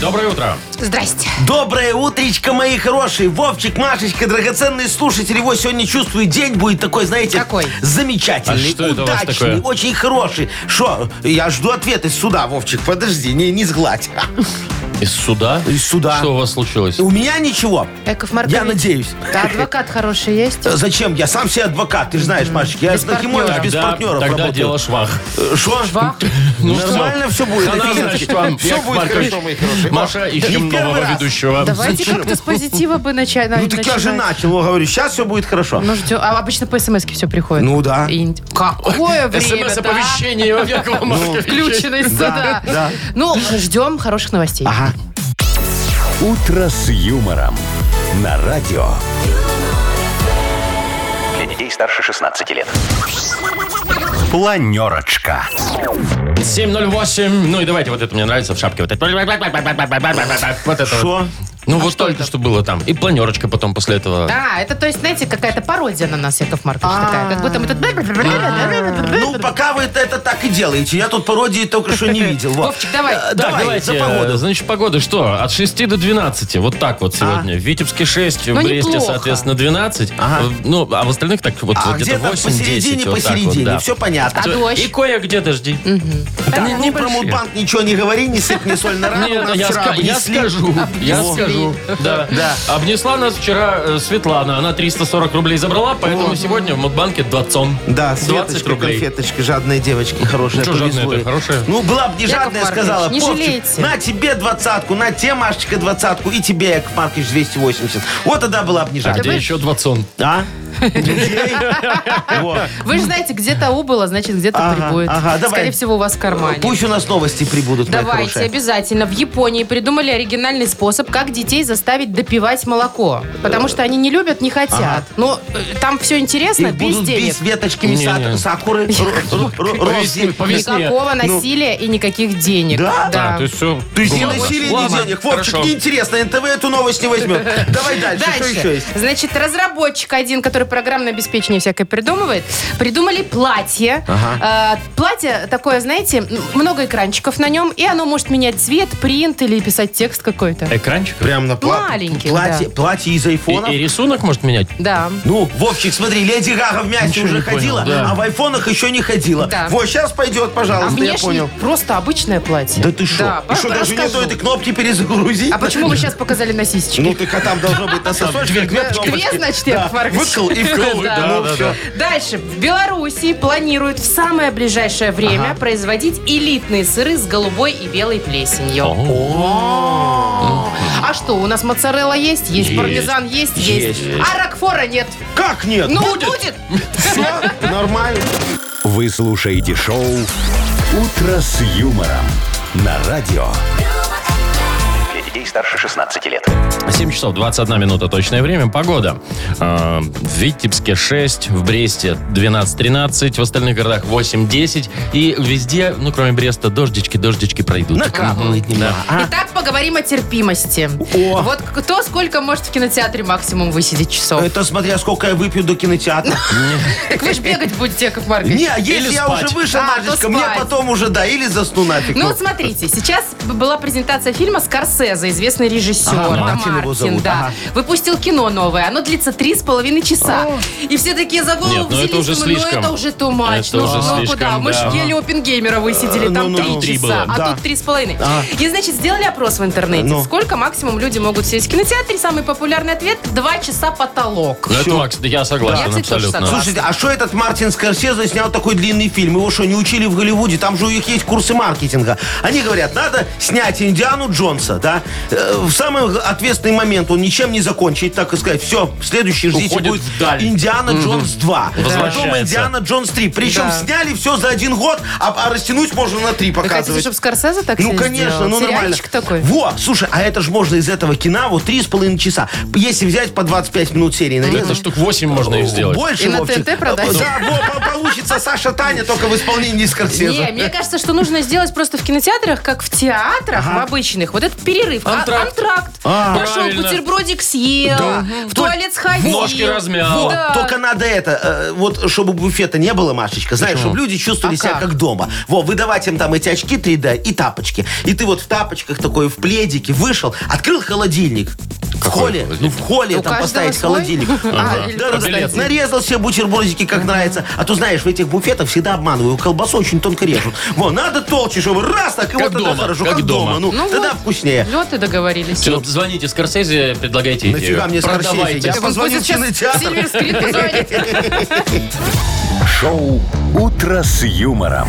Доброе утро. Здрасте. Доброе утречко, мои хорошие. Вовчик, Машечка, драгоценные слушатели. Его сегодня чувствую, день будет такой, знаете, Какой? замечательный, А что это у вас удачный, такое? очень хороший. Что? Я жду ответ из суда, Вовчик. Подожди, не, не сгладь. Из суда? Из суда. Что у вас случилось? У меня ничего. Яков Маркович. Я надеюсь. Да, адвокат хороший есть? Э, Зачем? Я сам себе адвокат, ты же знаешь, Машечка. Я Без партнера. без Тогда, партнеров тогда работаю. дело швах. Э, Что? Швах? Ну Нормально все будет. Хана, значит, вам, Все Яков будет Маркович. хорошо, мои хорошие. Маша, ищем нового раз. ведущего. Давайте как-то с позитива бы начать. Ну так я же начал, говорю, сейчас все будет хорошо. Ну, ждем. А обычно по смс все приходит. Ну да. И- Какое время, да? СМС-оповещение от Якова Марковича. Включенный сюда. да. Ну, ждем хороших новостей. Ага. «Утро с юмором» на радио. Для детей старше 16 лет. Планерочка. 7.08. Ну и давайте, вот это мне нравится в шапке. Вот это. Вот это. вот. Что? Ну вот только что было там. И планерочка потом после этого. А, это то есть, знаете, какая-то пародия на нас, Яков Маркович, такая. Как будто мы тут... Ну, пока вы это, это так и делаете. Я тут пародии только что не видел. Вовчик, давай. Давай, давайте. за погоду. Значит, погода что? От 6 до 12. Вот так вот сегодня. В Витебске 6, в Ну, Бресте, соответственно, 12. Ага. Э, Ну, а в остальных так вот А где-то где-то 8-10. посередине, посередине. да. Все понятно. А И кое-где дожди. Да, не- ну, про небольшие. Мудбанк ничего не говори, не сыпь мне соль на рану. Я, вчера ска- я скажу. Скажу. Да. Да. Обнесла нас вчера э, Светлана. Она 340 рублей забрала, поэтому Вот. сегодня в Мудбанке 20. Да, 20 Светочка, рублей. конфеточка, жадная девочка, хорошая, Ну, что жадная, хорошая? Ну, была бы не Яков жадная, Маркович, сказала, не «Вовчик, жалейте». на тебе двадцатку, на тебе, Машечка, двадцатку, и тебе, Яков Маркович, 280. Вот тогда была бы не А жадная. где еще 20? А? Вот. Вы же знаете, где-то убыло, значит, где-то Ага, прибудет. ага, давай. Скорее всего, у вас в кармане. Пусть у нас новости прибудут, моя Давайте, хорошая. обязательно. В Японии придумали оригинальный способ, как детей заставить допивать молоко. Потому что они не любят, не хотят. Но э, там все интересно, Их без будут денег. бить веточками Не-не. са- сакуры, По по весне. Никакого насилия и никаких денег. Да? А, то есть все. То есть ни насилия, ни денег. Вовчик, неинтересно, НТВ эту новость не возьмет. Давай дальше, что еще Дальше. есть? Значит, разработчик один, который программное обеспечение всякое придумывает, придумали платье. Э, платье такое, знаете, много экранчиков на нем, и оно может менять цвет, принт или писать текст какой-то. Экранчик? Прям на пла- Маленький, платье, платье из И, айфона. и рисунок может менять? Да. Ну, Вовчик, смотри, Леди Гага в мясе Ничего уже не понял, ходила, да. а в айфонах еще не ходила. Да. Вот, сейчас пойдет, А пожалуйста, я внешне понял. просто обычное платье. Да ты что? Да, И что, даже не расскажу. то этой кнопки перезагрузить? А почему вы сейчас показали на сисечки? Ну, так а там должно быть на сосочках две значит, Да, Маркович. Выкл и вкл. Да. Ну, Да. Дальше. В Белоруссии планируют в самое ближайшее время производить элитные сыры с голубой и белой плесенью. А что, у нас моцарелла есть, есть, пармезан есть, есть, Есть. а ракфора нет. Как нет? Ну, будет. Все, нормально. Вы слушаете шоу «Утро с юмором» на радио. Детей старше 16 лет. 7 часов 21 минута точное время. Погода. Э, В Витебске 6, в Бресте 12-13, в остальных городах 8-10. И везде, ну кроме Бреста, дождички, дождички пройдут. Накапывает немного. да. А? Итак, поговорим о терпимости. О. Вот кто сколько может в кинотеатре максимум высидеть часов? Это смотря сколько я выпью до кинотеатра. Так вы же бегать будете, Яков Маркович. Не, если я уже вышел, А, Машечка, мне потом уже, да, или засну нафиг. Ну Ну, вот смотрите, сейчас была презентация фильма «Скорсезе», известный режиссер. Ага, Мартин его зовут, да. ага. Выпустил кино новое. Оно длится три с половиной часа. И все такие за голову Нет, ну это взялись, уже думаю, слишком. ну это уже too much. Это ну, уже ну слишком, куда? Мы да. же еле опенгеймера высидели, Ну, там ну, три ну, три часа, было. а Да. тут три с половиной. А. И, значит, сделали опрос в интернете. Ну. Сколько максимум люди могут сидеть в кинотеатре? Самый популярный ответ – два часа потолок. Ну, это Всё. Макс, я согласен кстати, тоже абсолютно. согласна. Слушайте, а что этот Мартин Скорсезе снял такой длинный фильм? Его что, не учили в Голливуде? Там же у них есть курсы маркетинга. Они говорят, надо снять Индиану Джонса, да? Э, в самый ответственный момент он ничем не закончит, так и сказать, все, следующий ждите Уходит будет вдаль. Индиана Джонс 2. Потом Возвращается. Индиана Джонс 3. Причем Да. сняли все за один год, а, а растянуть можно на три Вы хотите, показывать. чтобы Скорсезе так Ну, себе конечно, сделал? ну нормально. Сериальчик такой. Во, слушай, а это же можно из этого кино вот три с половиной часа. Если взять по 25 минут серии Это нарезать. штук 8 можно их сделать. Больше, И на Вовчик. ТНТ продать? Да, во, по- получится Саша Таня, только в исполнении Скорсезе. Не, мне кажется, что нужно сделать просто в кинотеатрах, как в театрах, в обычных. Вот этот перерыв. А- Антракт. Антракт. А. Пошел, Правильно. бутербродик съел, в туалет сходил. Ножки размял. Вот, Да. только надо это, э, вот, чтобы буфета не было, Машечка, знаешь, чтобы люди чувствовали А себя как? как дома. Во, выдавать им там эти очки 3D и тапочки. И ты вот в тапочках такой, в пледике вышел, открыл холодильник. Холле, ну в холле там поставить свой? холодильник. А, или Да, да, да. Билет. Нарезал себе бутербродики, как нравится. А то, знаешь, в этих буфетах всегда обманываю. Колбасу очень тонко режут. Во, надо толще, чтобы раз, так и Как вот тогда дома, хорошо. как Как дома. дома. Ну, Ну тогда вот. вкуснее. Вот и договорились. Все, звоните Скорсезе, предлагайте идею. Нафига мне Скорсезе? Продавайте. Я Он позвоню в сейчас кинотеатр. Сильвер Скрин позвонит. Шоу «Утро с юмором».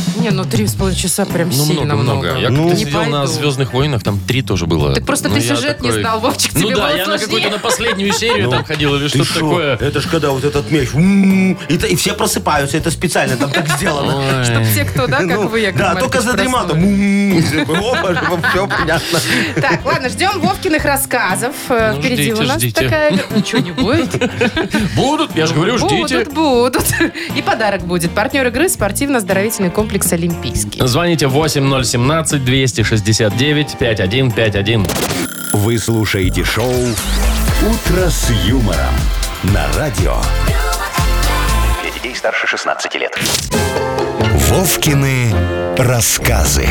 Не, ну три с половиной часа прям Ну, сильно много, много. Я Ну, как-то не сидел на пойду. «Звездных войнах», там три тоже было. Так просто Ну, ты сюжет не такой- знал, Вовчик, Ну тебе да, было я на сложнее. какую-то на последнюю серию там ходил или Ты что-то такое. Это ж когда вот этот меч. И, все просыпаются. Это специально там так сделано. Чтоб те, кто, да, как Ну, вы, Да, только задремал. там, все понятно. Так, ладно, ждем Вовкиных рассказов. Э, Ну, Впереди ждите, у нас ждите. такая... Ничего не будет. Будут, я же говорю, ждите. Будут, будут. И подарок будет. Партнер игры спортивно-оздоровительный комплекс «Олимпийский». Звоните 8017-269-5151. Вы слушаете шоу «Утро с юмором» на радио. Для детей старше 16 лет. Вовкины рассказы.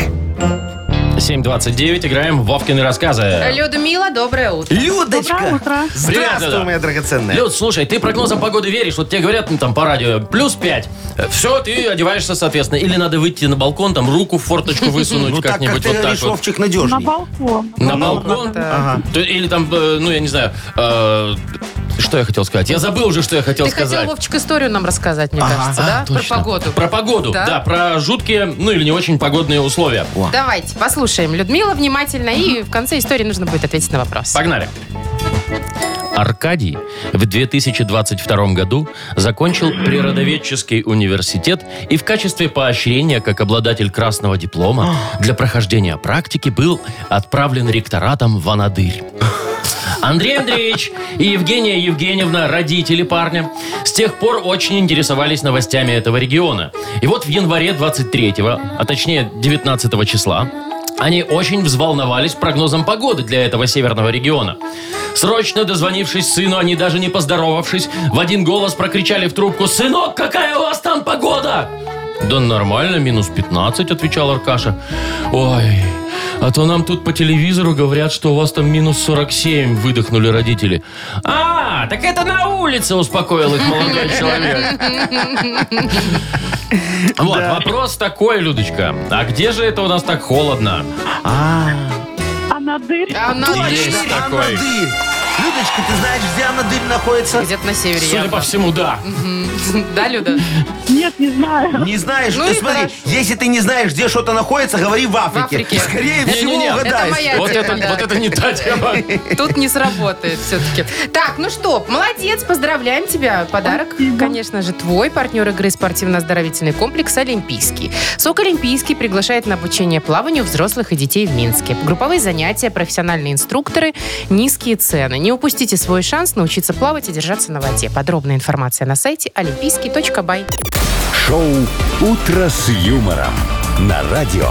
729, играем в Вовкины рассказы. Людмила, доброе утро. Людочка. Здравствуй, Люда. моя драгоценная. Люд, слушай, ты прогнозам погоды веришь? Вот тебе говорят ну, там по радио плюс 5. Все, ты одеваешься соответственно. Или надо выйти на балкон, там руку в форточку высунуть Ну так, как как-нибудь ты вот так говоришь, вот. Вовчик, надежней. балкон. На балкон? То- Или там, э, ну, я не знаю, э, что я хотел сказать? Я забыл уже, что я хотел Ты сказать. хотел, Вовчик, историю нам рассказать, мне Ага. кажется, да? А, точно. Про погоду. Про погоду, Да? да? про жуткие, ну или не очень погодные условия. Давайте, послушаем Людмила внимательно, и в конце истории нужно будет ответить на вопрос. Погнали. Аркадий в 2022 году закончил природоведческий университет и в качестве поощрения как обладатель красного диплома для прохождения практики был отправлен ректоратом в Анадырь. Андрей Андреевич и Евгения Евгеньевна, родители парня, с тех пор очень интересовались новостями этого региона. И вот в январе 23-го, а точнее 19 числа, они очень взволновались прогнозом погоды для этого северного региона. Срочно дозвонившись сыну, они даже не поздоровавшись, в один голос прокричали в трубку «Сынок, какая у вас там погода?» «Да нормально, минус 15», отвечал Аркаша. «Ой, а то нам тут по телевизору говорят, что у вас там минус 47», выдохнули родители. «А, так это на улице», успокоил их молодой человек. Вот, вопрос такой, Людочка. А где же это у нас так холодно? А? А на Есть Точно, такой. Анадырь. Людочка, ты знаешь, где Анадырь находится? Где-то на севере. Судя явно. по всему, да. Да, Люда? Нет, не знаю. Не знаешь? Ну ты смотри, хорошо. если ты не знаешь, где что-то находится, говори в Африке. Африке. Скорее Не-не-не. всего, Это угадаешь. моя Вот тема, это, да. вот это не та тема. Тут не сработает все-таки. Так, ну что, молодец, поздравляем тебя. Подарок, конечно же, твой. Партнер игры спортивно-оздоровительный комплекс «Олимпийский». СОК «Олимпийский» приглашает на обучение плаванию взрослых и детей в Минске. Групповые занятия, профессиональные инструкторы, низкие цены. Не упустите свой шанс научиться плавать и держаться на воде. Подробная информация на сайте олимпийский.бай. Шоу «Утро с юмором» на радио.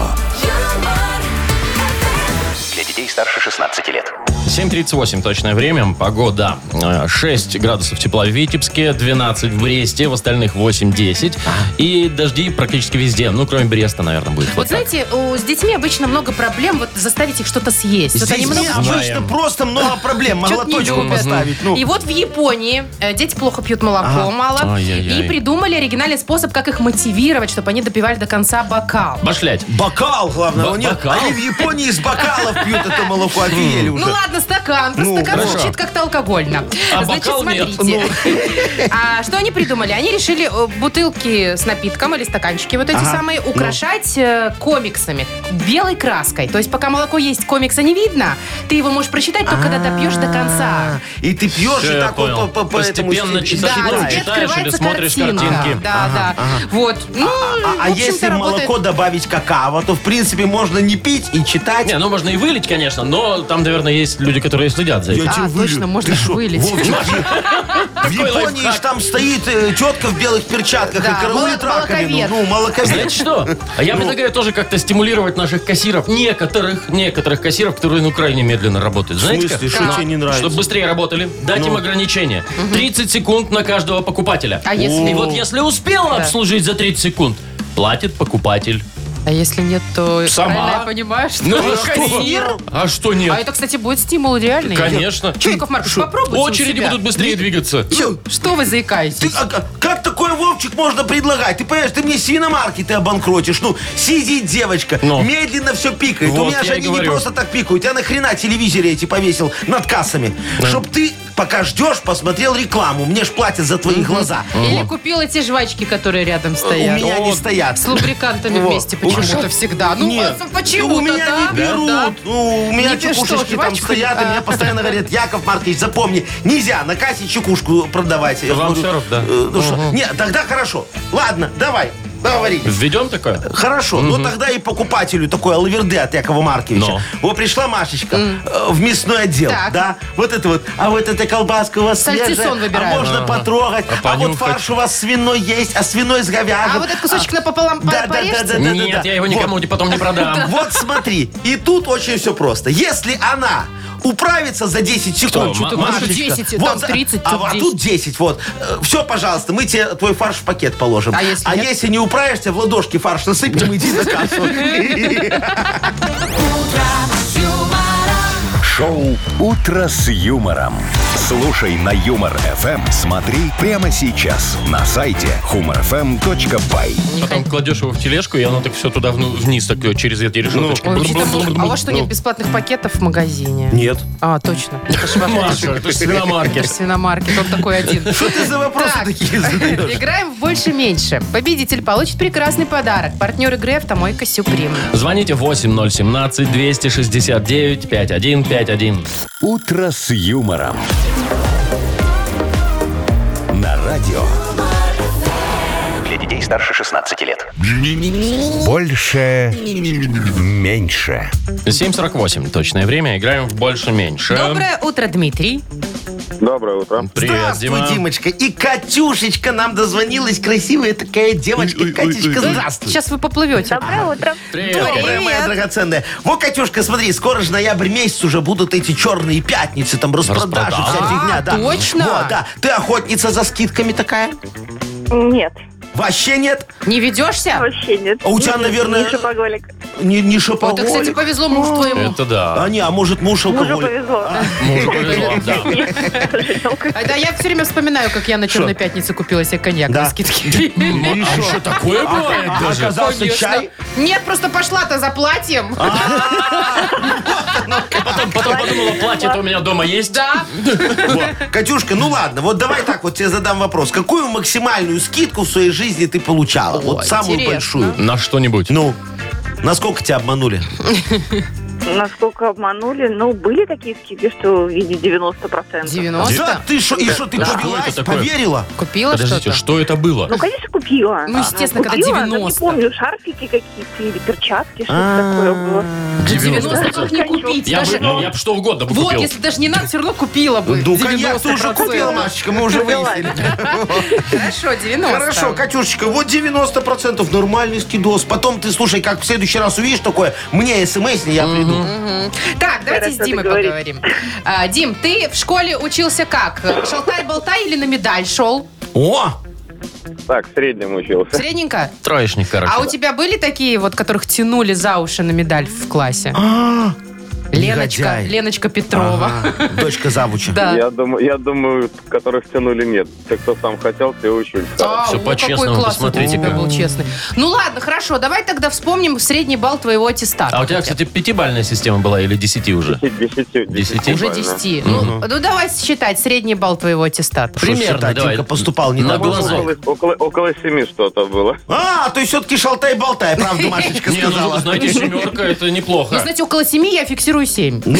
Старше 16 лет. 7.38 точное время. Погода. Э, 6 градусов тепла в Витебске, 12 в Бресте, в остальных 8-10. И дожди практически везде. Ну, кроме Бреста, наверное, будет. Вот Вот знаете, у- с детьми обычно много проблем вот заставить их что-то съесть. Вот Здесь они много обычно просто много проблем. Могла Чё-то не точку любят. поставить. Ну, И вот в Японии э, дети плохо пьют молоко, мало. Ай-яй-яй. И придумали оригинальный способ, как их мотивировать, чтобы они допивали до конца бокал. Башлять. Бокал, главное. Них- бокал? Они в Японии из бокалов пьют. это молоко, офигели уже. Ну ладно, стакан. Просто Ну, стакан хорошо. звучит как-то алкогольно. А Значит, бокал нет. смотрите. А что они придумали? Они решили э, бутылки с напитком или стаканчики вот эти Ага. самые украшать э, комиксами, белой краской. То есть пока молоко есть, комикса не видно, ты его можешь прочитать только когда допьешь до конца. А, И ты пьешь, Всё, и я так вот по- по- по этому Постепенно читаешь. Да, Читаешь тебе или открывается смотришь картинка. картинки? Да, да. Вот. Ну, А, в а общем-то, если в работает. молоко добавить какао, то в принципе можно не пить и читать. Не, ну можно и вылить, конечно, но там, наверное, есть люди, которые следят за этим. А, тебе вылью. точно, можно Ты шо, вылить. Вовчик, в- Японии лайфхак. ж там стоит э, тетка в белых перчатках Да, и караулит моло- раковину. молоковед. Ну, молоковед. Знаете что? А я предлагаю тоже как-то стимулировать наших кассиров, некоторых, некоторых кассиров, которые, ну, крайне медленно работают. Знаете смысле? как? Что Ну, тебе не нравится? Чтобы быстрее работали, дать им ограничение. 30 секунд на каждого покупателя. А если- И вот если успела обслужить за 30 секунд, платит покупатель. А если нет, то Сама. правильно я понимаю, что Ну, а что? кассир. А что нет? А это, кстати, будет стимул реальный. Конечно. Че, Яков Маркович, попробуйте у Очереди себя. будут быстрее двигаться. Чё, Что вы Ты, заикаетесь? а, а, как такой Вовчик можно предлагать? Ты понимаешь, ты мне свиномаркеты обанкротишь. Ну, сидит девочка, Ну. медленно все пикает. Вот, У меня же и они не говорю. просто так пикают. Я нахрена телевизоре эти повесил над кассами? Чтоб ты, пока ждешь, посмотрел рекламу. Мне ж платят за твои глаза. Или купила те жвачки, которые рядом У стоят. меня не стоят. С лубрикантами вместе почему-то всегда. Ну, Нет. а почему-то, У меня да? не берут. Да. Ну, у меня Не чекушечки что, там жвачку? стоят, и А. мне постоянно говорят, Яков Маркович, запомни, нельзя на кассе чекушку продавать. Я Вам говорю, равно, да. э, ну что, Нет, тогда хорошо. Ладно, давай, договорились. Введем такое? Хорошо, ну тогда и покупателю такой алаверды от Якова Марковича. Но. Вот пришла Машечка э, в мясной отдел, Так. да? Вот это вот. А вот эта колбаска у вас Сальцисон свежая, выбираем. а можно потрогать. А А, вот фарш у вас свиной есть, а свиной с говяжьим. А вот этот кусочек напополам Да, да, да, да, да, да, Нет, да. я его никому Вот. потом не продам. Вот смотри, и тут очень все просто. Если она управится за 10 секунд, Что, Маша, Машечка, 10, вот там за- 30, а, тут а 10. тут 10, вот. Все, пожалуйста, мы тебе твой фарш в пакет положим. А если нет? если не управишься, в ладошки фарш насыпем, иди на кассу. Шоу «Утро с юмором». Слушай на Юмор ФМ. Смотри прямо сейчас на сайте humorfm.by. Потом кладешь его в тележку, и оно так все туда вну- вниз, так через эти решеточки. Ой, там- Блум-блум-блум-блум. А у вас что, нет бесплатных пакетов в магазине? Нет. А, точно. Это ж ваш- Маша, это же свиномаркет. он такой один. Что ты за вопросы Так. такие задаешь? Играем в больше-меньше. Победитель получит прекрасный подарок. Партнер игры «Автомойка Сюприм». Звоните 8017-269-5151. «Утро с юмором». На радио Для детей старше 16 лет. «Больше, меньше». 7.48, точное время. Играем в больше-меньше. Доброе утро, Дмитрий. Доброе утро. Привет, Здравствуй, Дима. Димочка. И Катюшечка нам дозвонилась. Красивая такая девочка. Катюшка, здравствуй. Сейчас вы поплывете. Доброе утро. Привет. Добрая моя драгоценная. Вот, Катюшка, смотри, скоро же ноябрь месяц уже будут эти черные пятницы, там распродажи, Распродажи. вся А, фигня. Да. точно? Вот, да. Ты охотница за скидками такая? Нет, Вообще нет? Не ведешься? вообще нет. А у тебя, Не- наверное, Не шопоголик. Не, не Вот, и, кстати, шопоголик? повезло мужу твоему. Это да. А не, а может муж Мужу алкоголик? повезло. Мужу повезло, да. А, Да, я все время вспоминаю, как я на Черной пятнице купила себе коньяк на скидке. А еще такое бывает А даже? оказался чай? Нет, просто пошла-то за платьем. Потом, потом подумала, платье-то у меня дома есть. Да. Катюшка, ну ладно, вот давай так вот тебе задам вопрос. Какую максимальную скидку в своей жизни ты получала? вот самую интересно. большую. На что-нибудь. Ну, насколько тебя обманули? Насколько обманули, ну, были такие скидки, что в виде 90%. 90? Да, ты что, и что, ты Да. Что повелась, это такое? поверила? Купила Подождите, что-то? что это было? Ну, конечно, купила. Ну, естественно, когда купила, но 90. Не помню, шарфики какие-то или перчатки, что-то такое было. 90 как не купить. Я бы, Даже- ну, я бы что угодно бы Вот, купил. если даже не надо, все равно купила бы. Ну, коньяк ты уже 90%. купила, Машечка, мы уже выяснили. Хорошо, 90. Хорошо, Катюшечка, вот 90% нормальный скидос. Потом ты, слушай, как в следующий раз увидишь такое, мне смс, я приду. Так, давайте с Димой поговорим. А, Дим, ты в школе учился как? Шалтай-болтай или на медаль шел? О, Так, в среднем учился. Средненько? Троечник, короче. А у тебя были такие вот, которых тянули за уши на медаль в классе? Леночка, Негодяй. Леночка Петрова. Ага, Дочка завуча. Да. Я думаю, я думаю, которых тянули нет. Те, кто сам хотел, те учились. А, ну, по-честному, какой у посмотрите, тебя как. был честный. Ну ладно, хорошо, давай тогда вспомним средний балл твоего аттестата. А у тебя, кстати, пятибальная система была или десяти уже? Десяти. Десяти? Уже 10. Ну, ну, давай считать средний балл твоего аттестата. Примерно, давай. Поступал не на глазок. Около, около, семи что-то было. А, то есть все-таки шалтай-болтай, правда, Машечка Не, ну, сказала. знаете, семерка, это Ну, неплохо. знаете, около 7 я фиксирую 7. Ну,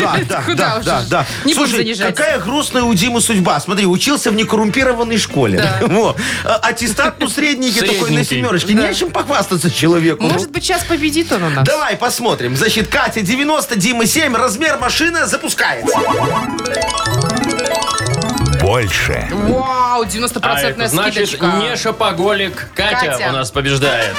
да, да, Куда да, уж. да, да. Не будем Слушай, занижать. какая грустная у Димы судьба. Смотри, учился в некоррумпированной школе. Во. А, Аттестат, ну, средненький такой на семерочке. Не о чем похвастаться человеку. Может быть, сейчас победит он у нас. Давай посмотрим. Значит, Катя 90, Дима 7, размер машины запускается. Больше. Вау, 90% А это значит, скидочка. не шопоголик. Катя, Катя. у нас побеждает.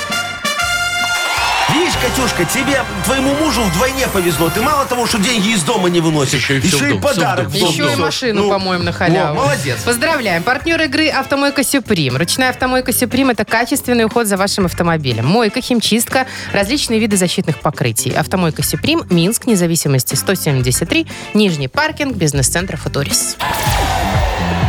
Видишь, Катюшка, тебе, твоему мужу вдвойне повезло. Ты мало того, что деньги из дома не выносишь, Еще и еще и дом, в подарок дом, в дом Еще и несешь. машину, Ну, по-моему, на халяву. во, молодец. Поздравляем. Партнер игры «Автомойка Сюприм». Ручная «Автомойка Сюприм» — это качественный уход за вашим автомобилем. Мойка, химчистка, различные виды защитных покрытий. «Автомойка Сюприм», Минск, независимости 173, Нижний паркинг, бизнес-центр «Футурис».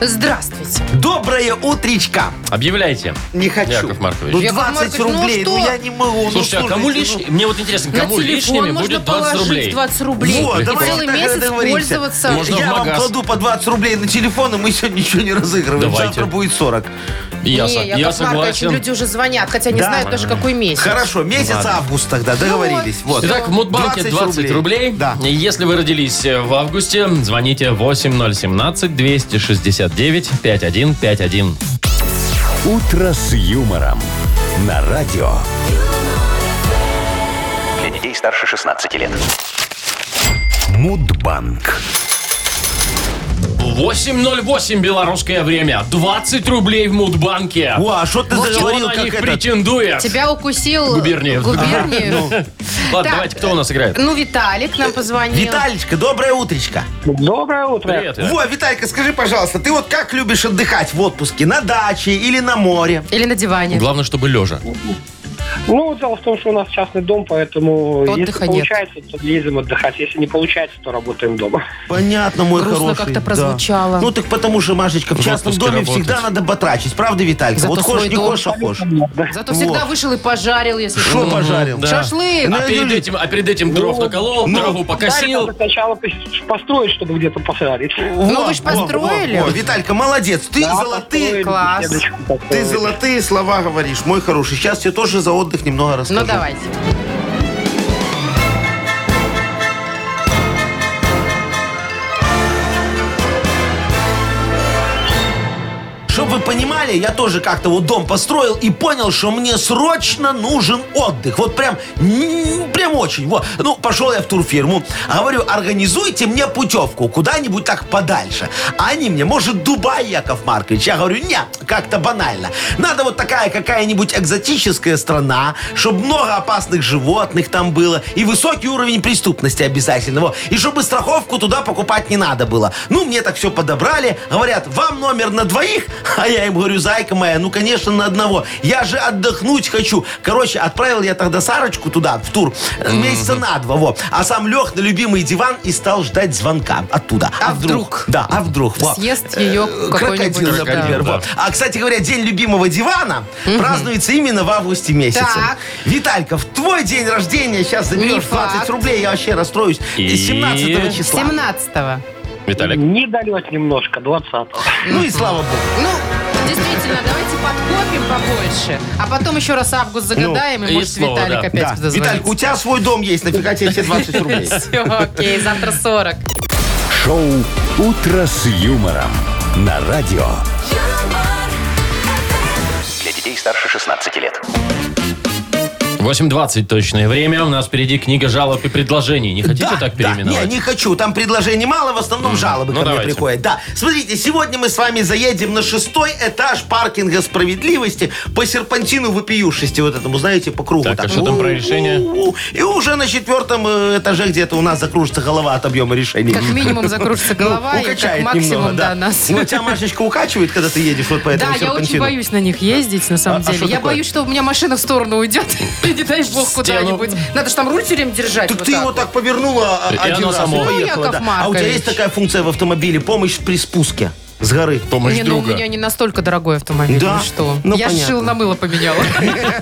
Здравствуйте. Доброе утречка. Объявляйте. Не хочу. Яков Маркович. Ну, Яков 20 Маркович, ну рублей, ну, что? я не могу. ну, Слушайте, а кому слушайте, лишним? Мне вот интересно, На кому телефон лишними можно будет 20 положить рублей? 20 рублей. Вот, и давай целый так месяц договоримся. пользоваться. Можно в я вам магаз. кладу по 20 рублей на телефон, и мы сегодня ничего не разыгрываем. Давайте. Завтра будет 40. Я, не, со- Яков я Маркович, согласен. люди уже звонят, хотя не Да? знают даже, какой месяц. Хорошо, месяц Ладно. август тогда, договорились. Вот. Итак, в Мудбанке 20 рублей. Да. Если вы родились в августе, звоните 8017-269-5151. Утро с юмором. На радио. Для детей старше 16 лет. Мудбанк. 8.08 белорусское время. 20 рублей в Мудбанке. О, а что ты Кто заговорил, на как них это? претендует? Тебя укусил... Губерниев. Губерниев. Ладно, Так, давайте, кто у нас играет? Ну, Виталик нам позвонил. Виталичка, доброе утречко. Доброе утро. Привет. Иван. Во, Виталька, скажи, пожалуйста, ты вот как любишь отдыхать в отпуске? На даче или на море? Или на диване. Главное, чтобы лежа. Ну, дело в том, что у нас частный дом, поэтому Отдыха если нет. получается, то ездим отдыхать. Если не получается, то работаем дома. Понятно, мой Грустно хороший. как-то да. прозвучало. Ну так потому что, Машечка, в В частном отпуске доме работать. всегда надо батрачить. Правда, Виталька? Зато вот свой хочешь, не дом. хочешь, а хочешь. Зато всегда вышел и пожарил, если Что что. пожарил? Да. Шашлык. Ну, А перед Юля- этим, а перед этим дров наколол, ну, траву покосил. Надо сначала пос- построить, чтобы где-то посадить. Ну, вы ж Во, во, построили. во, во, Виталька, молодец. Ты Да, золотые... построили, Класс. беседочку Ты построили. золотые слова говоришь, мой хороший. Сейчас тебе тоже за отдых немного расскажу. Ну, давайте. Чтобы вы понимали, я тоже как-то вот дом построил и понял, что мне срочно нужен отдых. Вот прям, прям очень. Вот. Ну, пошел я в турфирму, говорю, организуйте мне путевку куда-нибудь так подальше. А они мне, может, Дубай, Яков Маркович? Я говорю, нет, как-то банально. Надо вот такая какая-нибудь экзотическая страна, чтобы много опасных животных там было и высокий уровень преступности обязательно. И чтобы страховку туда покупать не надо было. Ну, мне так все подобрали. Говорят, вам номер на двоих? А я им говорю, зайка моя, ну, конечно, на одного. Я же отдохнуть хочу. Короче, отправил я тогда Сарочку туда, в тур, э, месяца на два. Во. А сам лег на любимый диван и стал ждать звонка оттуда. А вдруг? Да, а вдруг? Во. Съест ее Э, какой-нибудь... Крокодил, да. например. да. А, кстати говоря, день любимого дивана празднуется именно в августе месяце. Так. Виталька, в твой день рождения сейчас заберешь Не 20 факт. рублей, я вообще расстроюсь. И- 17 числа. 17-го. Виталик. Недолет немножко, 20-го. Ну и слава богу. Ну, действительно, давайте подкопим побольше. А потом еще раз август загадаем, Ну, и и может снова, Виталик да. опять Да. дозвонится. Виталька, у тебя свой дом есть, нафига тебе все 20 рублей? Все, окей, завтра 40. Шоу Утро с юмором. На радио. Для детей старше 16 лет. 8.20 точное время. У нас впереди книга жалоб и предложений. Не хотите Да, так да. переименовать? Не, не хочу. Там предложений мало, в основном жалобы Ну, ко мне давайте. приходят. Да. Смотрите, сегодня мы с вами заедем на шестой этаж паркинга справедливости по серпантину вопиюшести, вот этому, знаете, по кругу. Так, а что там про решение? И уже на четвертом э, этаже где-то у нас закружится голова от объема решений. Как минимум закружится голова, и как Ну, Укачает максимум, немного, да, нас. Ну, тебя, Машечка, укачивает, когда ты едешь вот по этому Да, я очень серпантину? боюсь на них ездить, на самом А- а деле. я такое? боюсь, что у меня машина в сторону уйдет. И не дай бог куда-нибудь. Надо же там руль все время держать. Так вот ты так его вот. так повернула а, один раз само. и поехала. Ну, Яков да. А у тебя Маркович. есть такая функция в автомобиле, помощь при спуске с горы? Помощь Не, ну у меня не настолько дорогой автомобиль. Да? Ну что? Ну, я понятно. шил на мыло поменяла.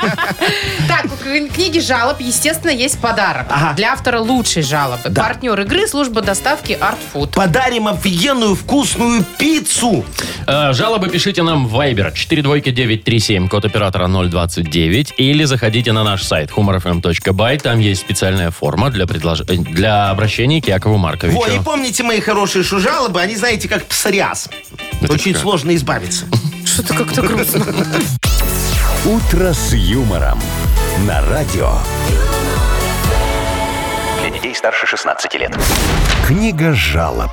Так, у кни- книги жалоб, естественно, есть подарок. Для автора лучшей жалобы. Партнер игры, служба доставки Art Food. Подарим офигенную вкусную пиццу. Э, Жалобы пишите нам в Viber 42937, код оператора 029, или заходите на наш сайт humorfm.by. Там есть специальная форма для, предлож- э, для обращения к Якову Марковичу. Во, и помните, мои хорошие, что жалобы, они, знаете, как псориаз. Это Очень как? сложно избавиться. Что-то как-то грустно. «Утро с юмором» на радио. Для детей старше 16 лет. Книга жалоб.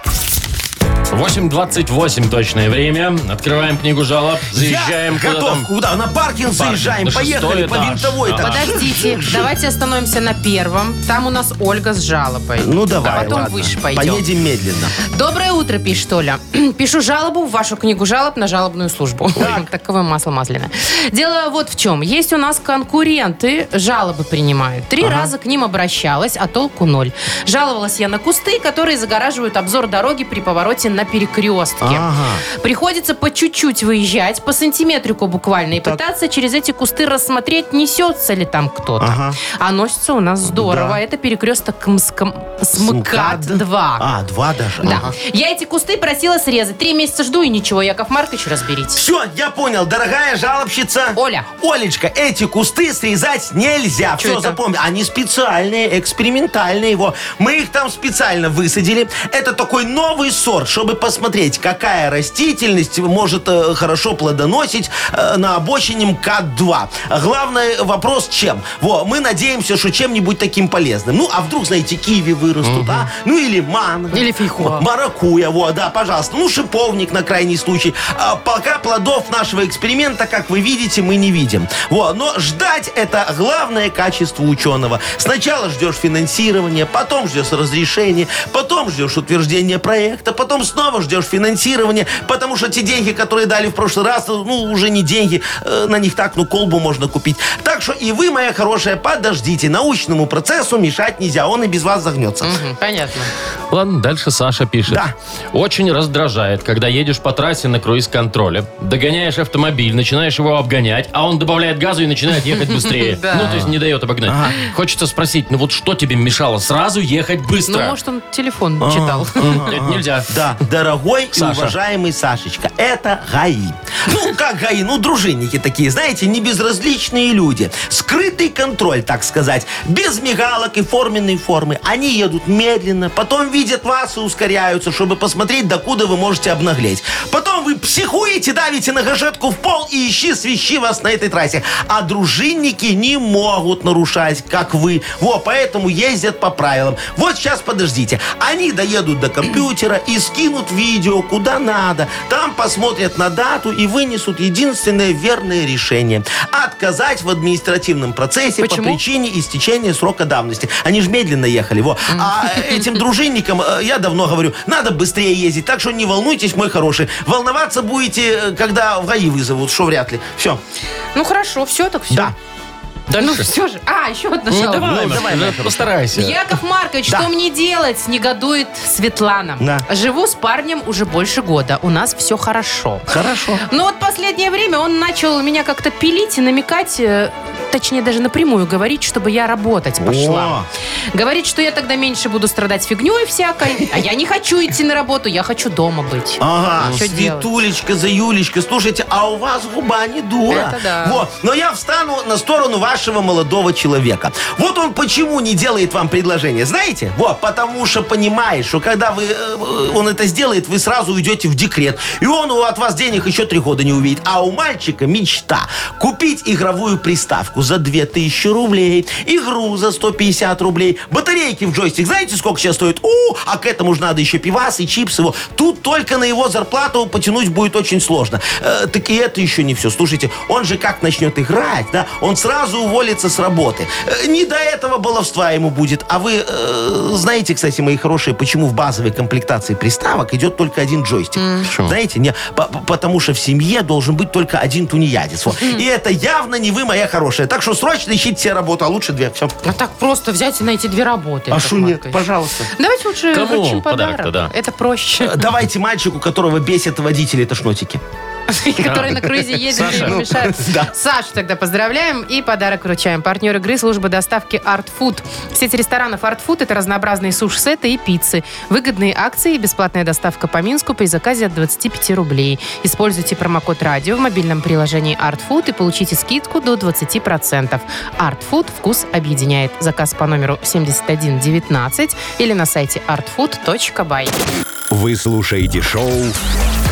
8.28 точное время. Открываем книгу жалоб. Заезжаем Я куда готов. там. Куда? На паркинг заезжаем. на шестой Поехали по этаж. винтовой. Ага. так. Подождите, давайте остановимся на первом. Там у нас Ольга с жалобой. Ну давай, А потом ладно. выше пойдем. Поедем медленно. Доброе утро, пишет Оля. Пишу жалобу в вашу книгу жалоб на жалобную службу. Таковое масло масляное. Дело вот в чем. Есть у нас конкуренты, жалобы принимают. Три раза к ним обращалась, а толку ноль. Жаловалась я на кусты, которые загораживают обзор дороги при повороте на перекрестке. Ага. Приходится по чуть-чуть выезжать, по сантиметрику буквально, и пытаться через эти кусты рассмотреть, несется ли там кто-то. Ага. А носится у нас здорово. Да. Это перекресток МСК- СМКАТ-2. А, два даже. Да. Ага. Я эти кусты просила срезать. Три месяца жду и ничего. Яков Маркович, разберитесь. Все, я понял, дорогая жалобщица. Оля. Олечка, эти кусты срезать нельзя. Чё Все, это? запомни. Они специальные, экспериментальные. Его. Мы их там специально высадили. Это такой новый сорт, чтобы посмотреть, какая растительность может э, хорошо плодоносить э, на обочине МКАД-2. Главный вопрос чем? Во, мы надеемся, что чем-нибудь таким полезным. Ну, а вдруг, знаете, киви вырастут, а? Ну, или манго. Или фейхоа. Маракуя, вот, да, пожалуйста. Ну, шиповник на крайний случай. А пока плодов нашего эксперимента, как вы видите, мы не видим. Вот, но ждать это главное качество ученого. Сначала ждешь финансирования, потом ждешь разрешения, потом ждешь утверждения проекта, потом снова ждешь финансирования, потому что те деньги, которые дали в прошлый раз, ну, уже не деньги, э, на них так, ну, колбу можно купить. Так что и вы, моя хорошая, подождите. Научному процессу мешать нельзя, он и без вас загнется. Мгм, Понятно. Ладно, дальше Саша пишет. Да. Очень раздражает, когда едешь по трассе на круиз-контроле, догоняешь автомобиль, начинаешь его обгонять, а он добавляет газу и начинает ехать быстрее. Да. Ну, то есть не дает обогнать. Хочется спросить, ну вот что тебе мешало сразу ехать Ну, быстро? может, он телефон читал. Это нельзя. Да, дорогой Саша. и уважаемый Сашечка, это ГАИ. Ну, как ГАИ? Ну, дружинники такие, знаете, не безразличные люди. Скрытый контроль, так сказать. Без мигалок и форменной формы. Они едут медленно, потом видят вас и ускоряются, чтобы посмотреть, докуда вы можете обнаглеть. Потом вы психуете, давите на гашетку в пол и ищи свищи вас на этой трассе. А дружинники не могут нарушать, как вы. Во, поэтому ездят по правилам. Вот сейчас подождите. Они доедут до компьютера и скинут видео куда надо. Там посмотрят на дату и вынесут единственное верное решение. Отказать в административном процессе по Почему? причине истечения срока давности. Они же медленно ехали. Во. А этим дружинникам, э, я давно говорю, надо быстрее ездить. Так что не волнуйтесь, мой хороший. Волноваться будете, э, когда в ГАИ вызовут, что вряд ли. Все. Ну, хорошо, все так все. Да. Ну, Дальше. все же. А, еще одна Ну, жалоба. давай, Ну, Маш, давай, да, Маша. постарайся. Яков Маркович, Да. что мне делать? Негодует Светлана. Да. Живу с парнем уже больше года. У нас все хорошо. Хорошо. Но вот последнее время он начал меня как-то пилить и намекать, э, точнее даже напрямую говорить, чтобы я работать пошла. Говорит, что я тогда меньше буду страдать фигней всякой, а я не хочу идти на работу, я хочу дома быть. Ага, Что делать? Светулечка, Заюлечка, слушайте, а у вас губа не дура. Это да. Вот, но я встану на сторону вашего молодого человека. Вот он почему не делает вам предложение, знаете? Вот, потому что понимает, что когда вы, э, он это сделает, вы сразу уйдете в декрет. И он от вас денег еще три года не увидит. А у мальчика мечта купить игровую приставку за 2000 рублей, игру за 150 рублей, батарейки в джойстик. Знаете, сколько сейчас стоит? У, а к этому же надо еще пивас и чипсы. Во. Тут только на его зарплату потянуть будет очень сложно. Э, так и это еще не все. Слушайте, он же как начнет играть, да, он сразу уволится с работы. Э, не до этого баловства ему будет. А вы э, знаете, кстати, мои хорошие, почему в базовой комплектации приставок идет только один джойстик? Знаете, не, по- по- потому что в семье должен быть только один тунеядец. Вот. И это явно не вы, моя хорошая. Так что срочно ищите себе работу, а лучше две. Все. А так просто взять и найти две работы. А что нет? Пожалуйста. Давайте лучше Кому вручим подарок-то, подарок. да? Это проще. Э, Давайте мальчику, которого бесит водители тошнотики. Который на круизе ездит и мешает. Да. Сашу тогда поздравляем и подарок вручаем. Партнер игры служба доставки Art Food. Сеть ресторанов Art Food это разнообразные суш-сеты и пиццы. Выгодные акции и бесплатная доставка по Минску при заказе от 25 рублей. Используйте промокод радио в мобильном приложении Art Food и получите скидку до 20%. Art Food вкус объединяет. Заказ по номеру 7119 или на сайте artfood.by. Вы слушаете шоу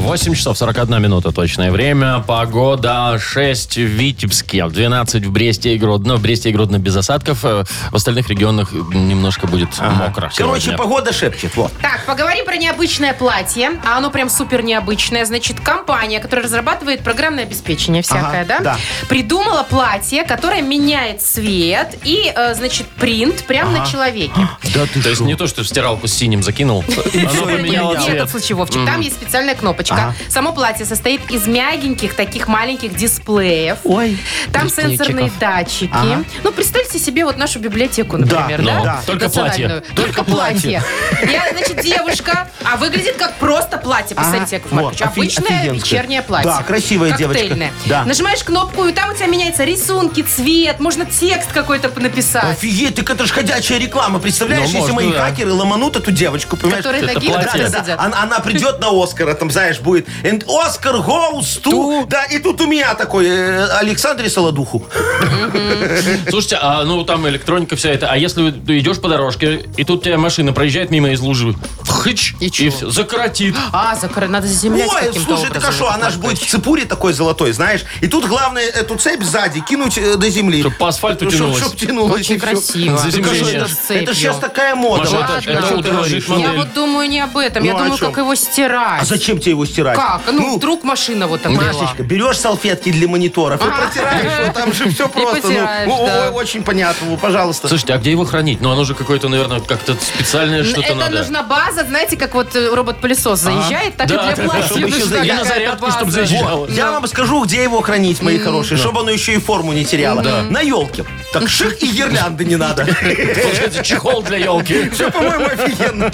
8 часов 41 минута точное время. Погода 6 в Витебске, 12 в Бресте и Гродно. В Бресте и Гродно без осадков. э, В остальных регионах немножко будет мокро Короче, сегодня. погода шепчет. Вот. Так, поговорим про необычное платье. А оно прям супер необычное. Значит, компания, которая разрабатывает программное обеспечение всякое, Ага, да? да. Придумала платье, которое меняет цвет и, э, значит, принт прям на человеке. Да ты То есть не то, что в стиралку с синим закинул, оно поменяло цвет. этот случай, Вовчик. Там есть специальная кнопочка. Само платье состоит из мягеньких таких маленьких дисплеев. Ой. Там сенсорные датчики. Ага. Ну, представьте себе вот нашу библиотеку, Да, например, ну, да? только платье. Только платье. Я, значит, девушка, а выглядит как просто платье. Представьте, Яков Ага. Маркович. Обычное офигенское. вечернее платье. Да, красивая девочка. Да. Нажимаешь кнопку, и там у тебя меняются рисунки, цвет, можно текст какой-то написать. Офигеть, так это ж ходячая реклама. Представляешь, Ну, если можно, мои да. хакеры ломанут эту девочку, понимаешь? Которые на. Да, да, да. сидят. Она, она придет на Оскара, там, знаешь, будет and Оскар goes to... Да, и тут у меня такой э, Александре Солодуху. Слушайте, а ну там электроника вся эта. А если ты идешь по дорожке, и тут тебя машина проезжает мимо из лужи, хыч, И все, закоротит. А, закры- надо заземлять Ой, слушай, так а что, Яков она же будет в цепуре такой золотой, знаешь? И тут главное эту цепь сзади кинуть э, до земли. Чтоб по асфальту Ну, тянулось. чтоб тянулось. Очень красиво. Заземление. Это Это сейчас такая мода. Маша, это- это. Я вот думаю не об этом. Я Ну, а думаю, как его стирать. А зачем тебе его стирать? Как? Ну, вдруг машина вот так. Машечка, берешь салфетки для мониторов и протираешь, вот там же все просто. ну, потираешь, о- да. о- Очень понятно, ну, пожалуйста. Слушайте, а где его хранить? Ну, оно же какое-то, наверное, как-то специальное что-то Это надо. нужна база, знаете, как вот э, робот-пылесос заезжает, так Да, и для да, да, платья чтобы еще нужна за- и на какая-то зарядку, чтоб база. заезжало. Я вам скажу, где его хранить, мои хорошие, чтобы оно еще и форму не теряло. На елке. Так шик и гирлянды не надо. Получается, чехол для елки. Все, по-моему, офигенно.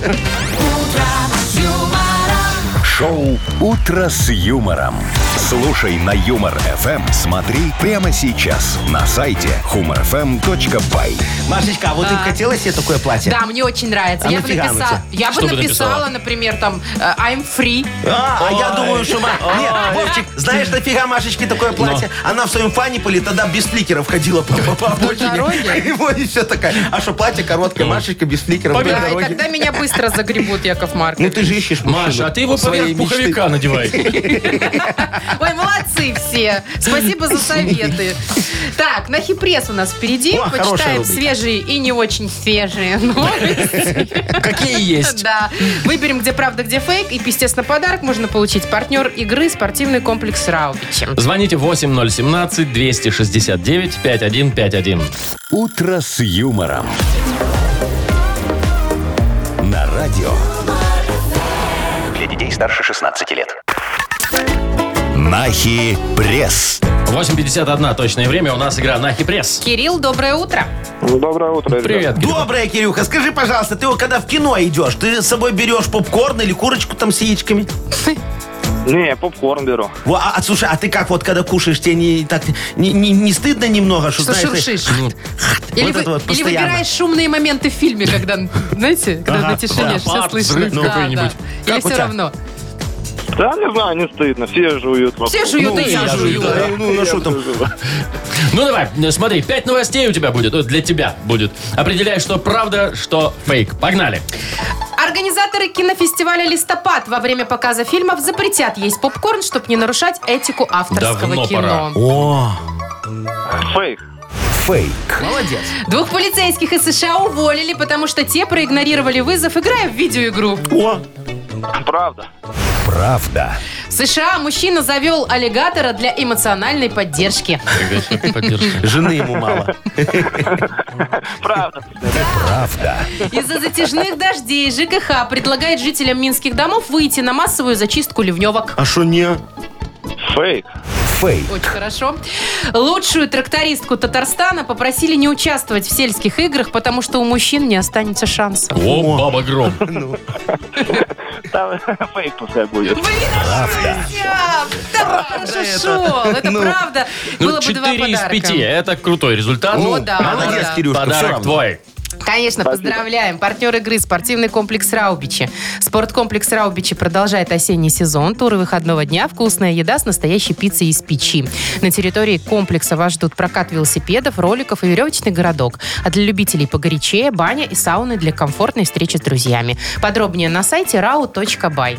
Шоу «Утро с юмором». Слушай на Юмор ФМ. Смотри прямо сейчас на сайте humorfm.by. Машечка, а вот ты бы хотела себе такое платье? Да, мне очень нравится. А я бы нафига оно написала, тебе? я бы Что бы написала, написала? например, там э, I'm free. А, а я думаю, что... Ма- Нет, Вовчик, знаешь, нафига Машечке такое платье? Она в своем фаниполе тогда без фликеров ходила по, по, по обочине. дороге? И вот и все такая. А что, платье короткое, Машечка без фликеров вдоль Да, и дороги. тогда меня быстро загребут, Яков Ну Маркович. ты же ищешь мужчину Маша, а ты его своей мечты. пуховика надевай. Ой, молодцы все. Спасибо за советы. Так, на хипресс у нас впереди. О, Почитаем свежие и не очень свежие новости. Какие есть? Да. Выберем, где правда, где фейк. И, естественно, подарок можно получить. Партнер игры спортивный комплекс Раубичи. Звоните 8017-269-5151. «Утро с юмором». На радио. Старше 16 лет. Нахи пресс. 8.51 точное время. У нас игра Нахи Пресс. Кирилл, доброе утро. Доброе утро, ребят. Привет, Кирилл. Доброе, Кирюха, скажи, пожалуйста, ты вот когда в кино идешь, ты с собой берешь попкорн или курочку там с яичками? Не, попкорн беру. Во, а, а, слушай, а ты как вот, когда кушаешь, тебе не, так, не, не- не стыдно немного? Что знаешь, шуршишь? Ну, Или, Вот вы- вот или выбираешь шумные моменты в фильме, когда, знаете, когда Ага, на тишине да, все слышно. взрыв Да, какой-нибудь. да. Или все равно. Да, не знаю, не стыдно. Все жуют. Все жуют, и я жую. Да, ну, ну что там? Ну давай, э, смотри, пять новостей у тебя будет, э, для тебя будет. Определяй, что правда, что фейк. Погнали. Организаторы кинофестиваля «Листопад» во время показа фильмов запретят есть попкорн, чтобы не нарушать этику авторского Давно кино. пора. О, Фейк. Фейк. молодец. Двух полицейских из США уволили, потому что те проигнорировали вызов, играя в видеоигру. О, Правда. Правда. В США мужчина завел аллигатора для эмоциональной поддержки. Жены ему мало. Правда. Правда. Из-за затяжных дождей ЖКХ предлагает жителям минских домов выйти на массовую зачистку ливневок. А что не? Фейк. Фейк. Очень хорошо. Лучшую трактористку Татарстана попросили не участвовать в сельских играх, потому что у мужчин не останется шансов. О, баба гром. Там фейк пускай будет. Правда. Да, хорошо. Это правда. Ну, Было бы два 4 из подарка. 5. Это крутой результат. Ну, да, Молодец. Кирюшка, Подарок твой. Конечно, поздравляем. Партнер игры спортивный комплекс Раубичи. Спорткомплекс Раубичи продолжает осенний сезон. Туры выходного дня, вкусная еда с настоящей пиццей из печи. На территории комплекса вас ждут прокат велосипедов, роликов и веревочный городок. А для любителей погорячее баня и сауны для комфортной встречи с друзьями. Подробнее на сайте rau.by.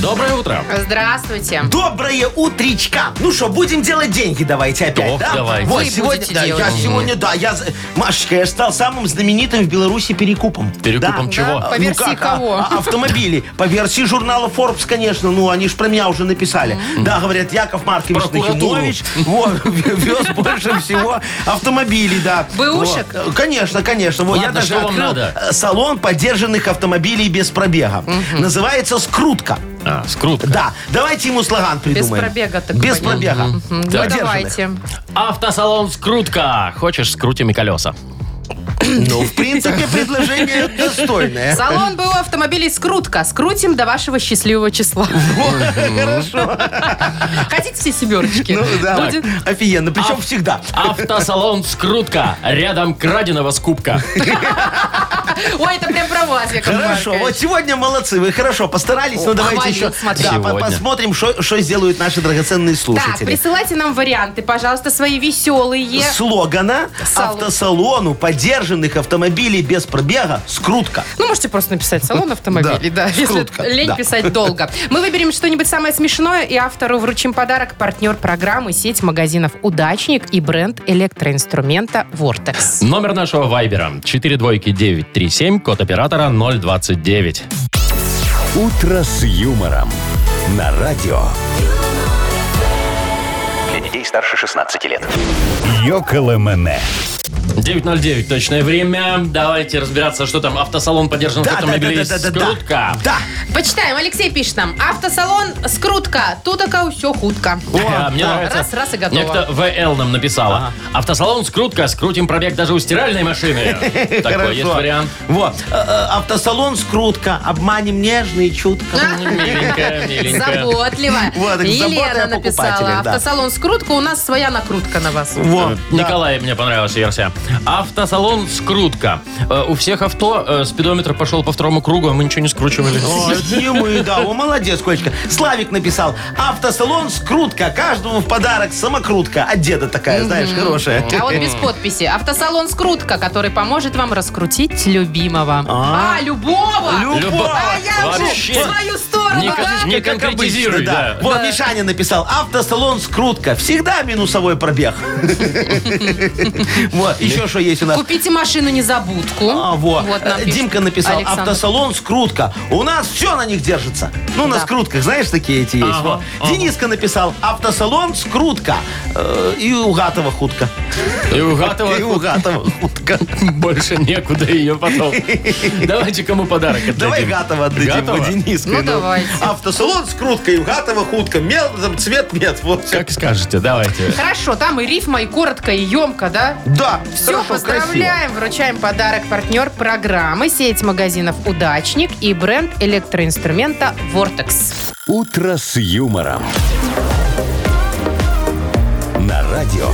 Доброе утро. Здравствуйте. Доброе утречка. Ну что, будем делать деньги давайте опять, Ох, да? давайте. Вот, Вы сегодня, будете да, делать. я сегодня, да, я, з- Машечка, я стал самым знаменитым в Беларуси перекупом. Перекупом Да. чего? По Ну версии как, а- кого? а- автомобили. По версии журнала Forbes, конечно. Ну, они ж про меня уже написали. Да, говорят, Яков Маркович Прокуратуру. Нахимович вот, вез больше всего автомобилей, да. Бэушек? Вот. Конечно, конечно. Вот, я Ладно, даже что вам открыл надо? э, салон поддержанных автомобилей без пробега. Называется «Скрутка». А, скрутка. Да, давайте ему слоган Без придумаем. пробега, так Без понятно. пробега. Мгм. Ну, Поддержанных. давайте. Автосалон «Скрутка». Хочешь, скрутим и колеса. Ну, в принципе, предложение достойное. Салон БУ автомобилей «Скрутка». Скрутим до вашего счастливого числа. Хорошо. Хотите все семерочки? Ну, да. Будет? Офигенно. Причем всегда. Автосалон «Скрутка». Рядом краденого скупка. Ой, это прям про вас, Яков Хорошо, Маркович. вот сегодня молодцы, вы хорошо постарались, но давайте хвалил, еще смотри. да, по- Сегодня. посмотрим, что сделают наши драгоценные Так, слушатели. присылайте нам варианты, пожалуйста, свои веселые. Слогана Салон. автосалону поддержанных автомобилей без пробега «Скрутка». Ну, можете просто написать салон автомобилей, да, Да, если скрутка, лень да. писать долго. Мы выберем что-нибудь самое смешное и автору вручим подарок. Партнер программы сеть магазинов «Удачник» и бренд электроинструмента «Вортекс». Номер нашего вайбера 42937, код оператора 029. «Утро с юмором» на радио. Для детей старше 16 лет. Йоколэмэне. 9.09 точное время. Давайте разбираться, что там автосалон поддержанных Да, да, автомобилей да, да, да, да. «Скрутка». Да. Почитаем. Алексей пишет нам. Автосалон «Скрутка». Тут все худко. А, мне Да, нравится. раз, раз и готово. Некто ВЛ нам написала. Автосалон «Скрутка». Скрутим пробег даже у стиральной машины. Такой есть вариант. Вот. Э, э, Автосалон «Скрутка». Обманем нежно и чутко. Миленькая, миленькая. Заботливо. Елена о написала. да. Автосалон «Скрутка». У нас своя накрутка на вас. Вот. да. Николай, мне понравилась версия. Автосалон «Скрутка». Э, У всех авто э, спидометр пошел по второму кругу, а мы ничего не скручивали. О, не мы, да. О, молодец, Колечка. Славик написал. Автосалон «Скрутка». Каждому в подарок самокрутка. От деда такая, знаешь, хорошая. А вот без подписи. Автосалон «Скрутка», который поможет вам раскрутить любимого. А. А, любого? Любовь. А я уже свою Не да? кон- не Как конкретизируй, обычно, да. Вот Мишаня написал. Автосалон «Скрутка». Всегда минусовой пробег. Вот, еще что есть у нас. Купите машину незабудку. А, вот. Вот нам пишет Димка написал, Александр. автосалон скрутка. У нас все на них держится. Ну, на Да. скрутках, знаешь, такие эти есть. Ага, Вот. ага. Дениска написал, автосалон скрутка. Э, и у Гатова хутка. И у Гатова И у Гатова хутка. больше некуда ее потом. Давайте кому подарок отдадим. Давай Гатова отдадим, Гатова? вот Дениску. Ну, давайте. Давайте. Автосалон с круткой, гатова хутка, мел, там, цвет мед. Вот. Как скажете, давайте. Хорошо, там и рифма, и коротко, и емко, да? Да, Все, хорошо, поздравляем. Вручаем подарок партнер программы сеть магазинов «Удачник» и бренд электроинструмента «Вортекс». «Утро с юмором». На радио.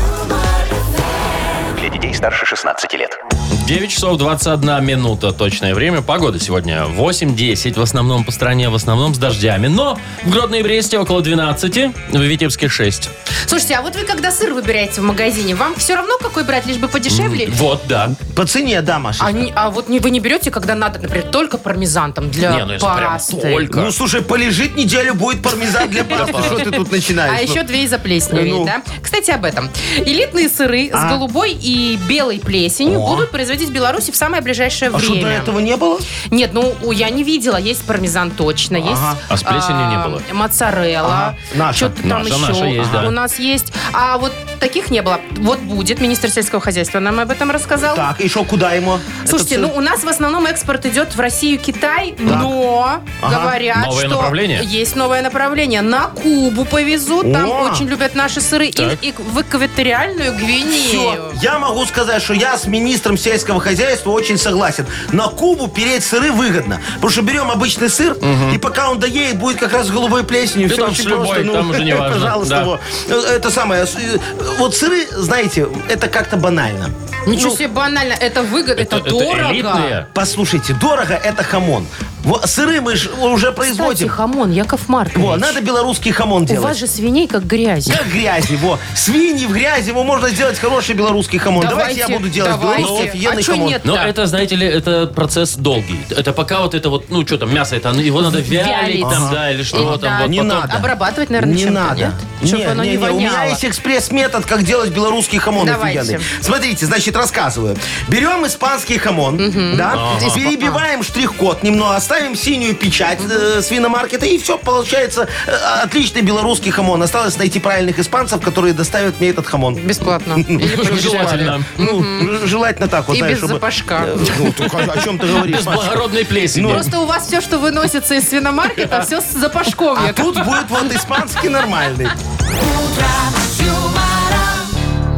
Для детей старше 16 лет. 9 часов 21 минута точное время. Погода сегодня 8-10 в основном по стране, в основном с дождями. Но в Гродно и Бресте около 12, в Витебске 6. Слушайте, а вот вы когда сыр выбираете в магазине, вам все равно какой брать, лишь бы подешевле? Вот, да. По цене, да, Маша. А, не- а вот не, вы не берете, когда надо, например, только пармезан там для Не, ну если прям пасты. только. Ну, слушай, полежит неделю, будет пармезан для пасты. Что ты тут начинаешь? А Ну, еще две из заплесневей, Ну. да? Кстати, об этом. Элитные сыры с голубой и белой плесенью будут производить в Беларуси в самое ближайшее А что, время. до этого не было? Нет, ну у- я не видела. Есть пармезан точно, есть А с плесенью не было? Моцарелла. Ага. Наша. Что-то там Наша, еще наша есть, да. у нас есть. А вот таких не было. Вот будет. Министр сельского хозяйства нам об этом рассказал. Так, и что, куда ему? Слушайте, ну у нас в основном экспорт идет в Россию, Китай, но Ага. говорят, Новое что направление? есть новое направление. На Кубу повезут, там О! очень любят наши сыры, Так. и, и в экваториальную Гвинею. Все, я могу сказать, что я с министром сельского хозяйства очень согласен. На Кубу переть сыры выгодно. Потому что берем обычный сыр, и пока он доедет, будет как раз голубой плесенью. Все там очень с любой, просто. ну, там уже не важно, Пожалуйста. да. вот. Это самое. э, Вот сыры, знаете, это как-то банально. Ничего Ну, себе банально, это выгодно, это, Это дорого. элитные. Послушайте, дорого это хамон. Во, сыры мы же уже Кстати, производим. хамон, Яков Маркович. Во, надо белорусский хамон У делать. вас же свиней как грязь. Как грязи, во. Свиньи в грязи, во, можно сделать хороший белорусский хамон. Давайте, я буду делать давайте. белорусский офигенный а чё хамон. нет Но это, знаете ли, это процесс долгий. Это пока вот это вот, ну что там, мясо это, его надо вялить, Вялить. там, да, или что Или там. да. вот Не потом. надо. Обрабатывать, наверное, Не чем-то, надо. нет? Чтобы Не, оно не, не, не, у меня воняло. есть экспресс-метод, как делать белорусский хамон Давайте. офигенный. Смотрите, значит, рассказываю. Берем испанский хамон, да, перебиваем штрих-код немного, оставим синюю печать э, свиномаркета, и все, получается э, отличный белорусский хамон. Осталось найти правильных испанцев, которые доставят мне этот хамон. Бесплатно. Или по Желательно. Ну, желательно так вот, И знаешь, без чтобы... запашка. Э, Ну, о чем ты говоришь, Без Машечка? благородной плесени. Просто у вас все, что выносится из свиномаркета, все с запашком. А Яков. тут будет вот испанский нормальный.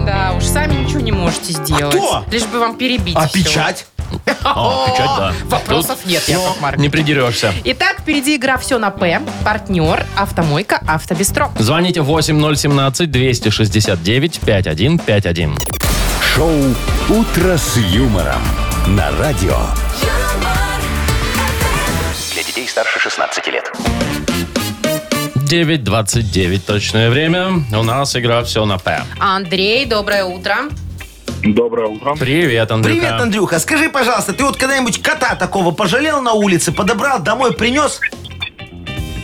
Да, уж сами ничего не можете сделать. кто? Лишь бы вам перебить А всё. печать? А, печать, да. Вопросов нет, Яков Тут Маркович. Не придерешься. Итак, впереди игра «Все на П». Партнер «Автомойка Автобестро». Звоните 8017-269-5151. Шоу «Утро с юмором». На радио. Для детей старше 16 лет. 9.29 точное время. У нас игра «Все на П». Андрей, доброе утро. Доброе утро. Привет, Андрюха. Привет, Андрюха. Скажи, пожалуйста, ты вот когда-нибудь кота такого пожалел на улице, подобрал, домой принес?